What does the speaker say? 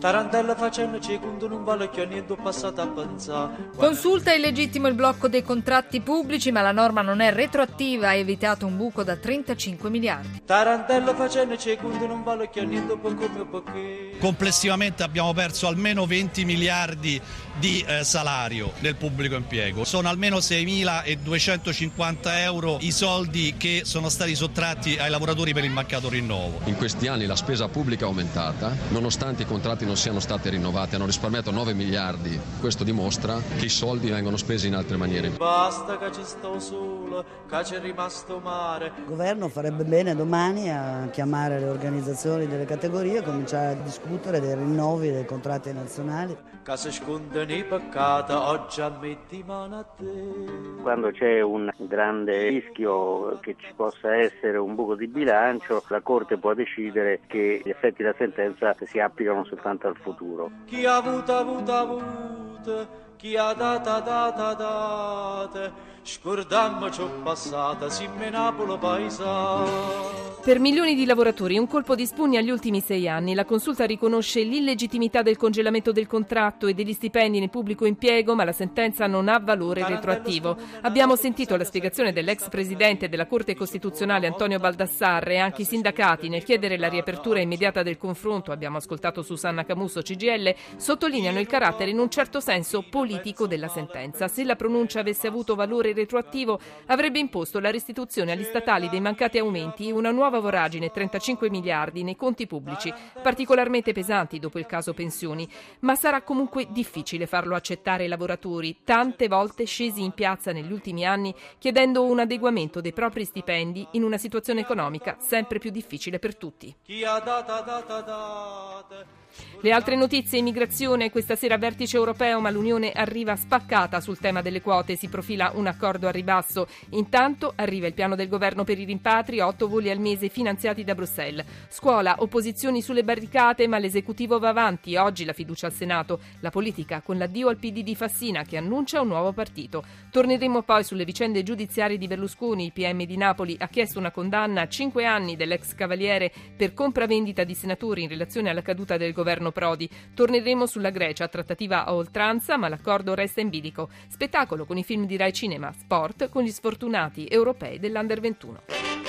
Tarantella facendo secondo non vale che niente passato a pensare. Consulta illegittimo il blocco dei contratti pubblici, ma la norma non è retroattiva, ha evitato un buco da 35 miliardi. Tarantella facendo secondo non vale che niente come perché. Complessivamente abbiamo perso almeno 20 miliardi di eh, salario nel pubblico impiego. Sono almeno 6.250 euro i soldi che sono stati sottratti ai lavoratori per il mancato rinnovo. In questi anni la spesa pubblica è aumentata, nonostante i contratti non siano stati rinnovati, hanno risparmiato 9 miliardi. Questo dimostra che i soldi vengono spesi in altre maniere. Basta che ci sto solo, che c'è rimasto mare. Il governo farebbe bene domani a chiamare le organizzazioni delle categorie e cominciare a discutere dei rinnovi dei contratti nazionali. Che si scondono i peccati, oggi ammetti mano a te. Quando c'è un grande rischio che ci possa essere un buco di bilancio, la Corte può decidere che gli effetti della sentenza si applicano soltanto al futuro. Chi ha avuto, avuto, avuto, chi ha data, data, data. Scordammo ciò passata, si menapolo paesato. Per milioni di lavoratori un colpo di spugna agli ultimi sei anni. La consulta riconosce l'illegittimità del congelamento del contratto e degli stipendi nel pubblico impiego, ma la sentenza non ha valore retroattivo. Abbiamo sentito la spiegazione dell'ex presidente della Corte Costituzionale Antonio Baldassarre e anche i sindacati nel chiedere la riapertura immediata del confronto. Abbiamo ascoltato Susanna Camusso, CGL, sottolineano il carattere in un certo senso politico della sentenza. Se la pronuncia avesse avuto valore retroattivo, avrebbe imposto la restituzione agli statali dei mancati aumenti e una nuova voragine, 35 miliardi nei conti pubblici, particolarmente pesanti dopo il caso pensioni, ma sarà comunque difficile farlo accettare ai lavoratori, tante volte scesi in piazza negli ultimi anni chiedendo un adeguamento dei propri stipendi in una situazione economica sempre più difficile per tutti. Le altre notizie, immigrazione, questa sera vertice europeo, ma l'Unione arriva spaccata sul tema delle quote, si profila un accordo a ribasso. Intanto arriva il piano del governo per i rimpatri, otto voli al mese finanziati da Bruxelles. Scuola, opposizioni sulle barricate, ma l'esecutivo va avanti. Oggi la fiducia al Senato, la politica con l'addio al PD di Fassina che annuncia un nuovo partito. Torneremo poi sulle vicende giudiziarie di Berlusconi. Il PM di Napoli ha chiesto una condanna a cinque anni dell'ex cavaliere per compravendita di senatori in relazione alla caduta del governo Prodi. Torneremo sulla Grecia, trattativa a oltranza, ma l'accordo resta in bilico. Spettacolo con i film di Rai Cinema, sport con gli sfortunati europei dell'Under 21.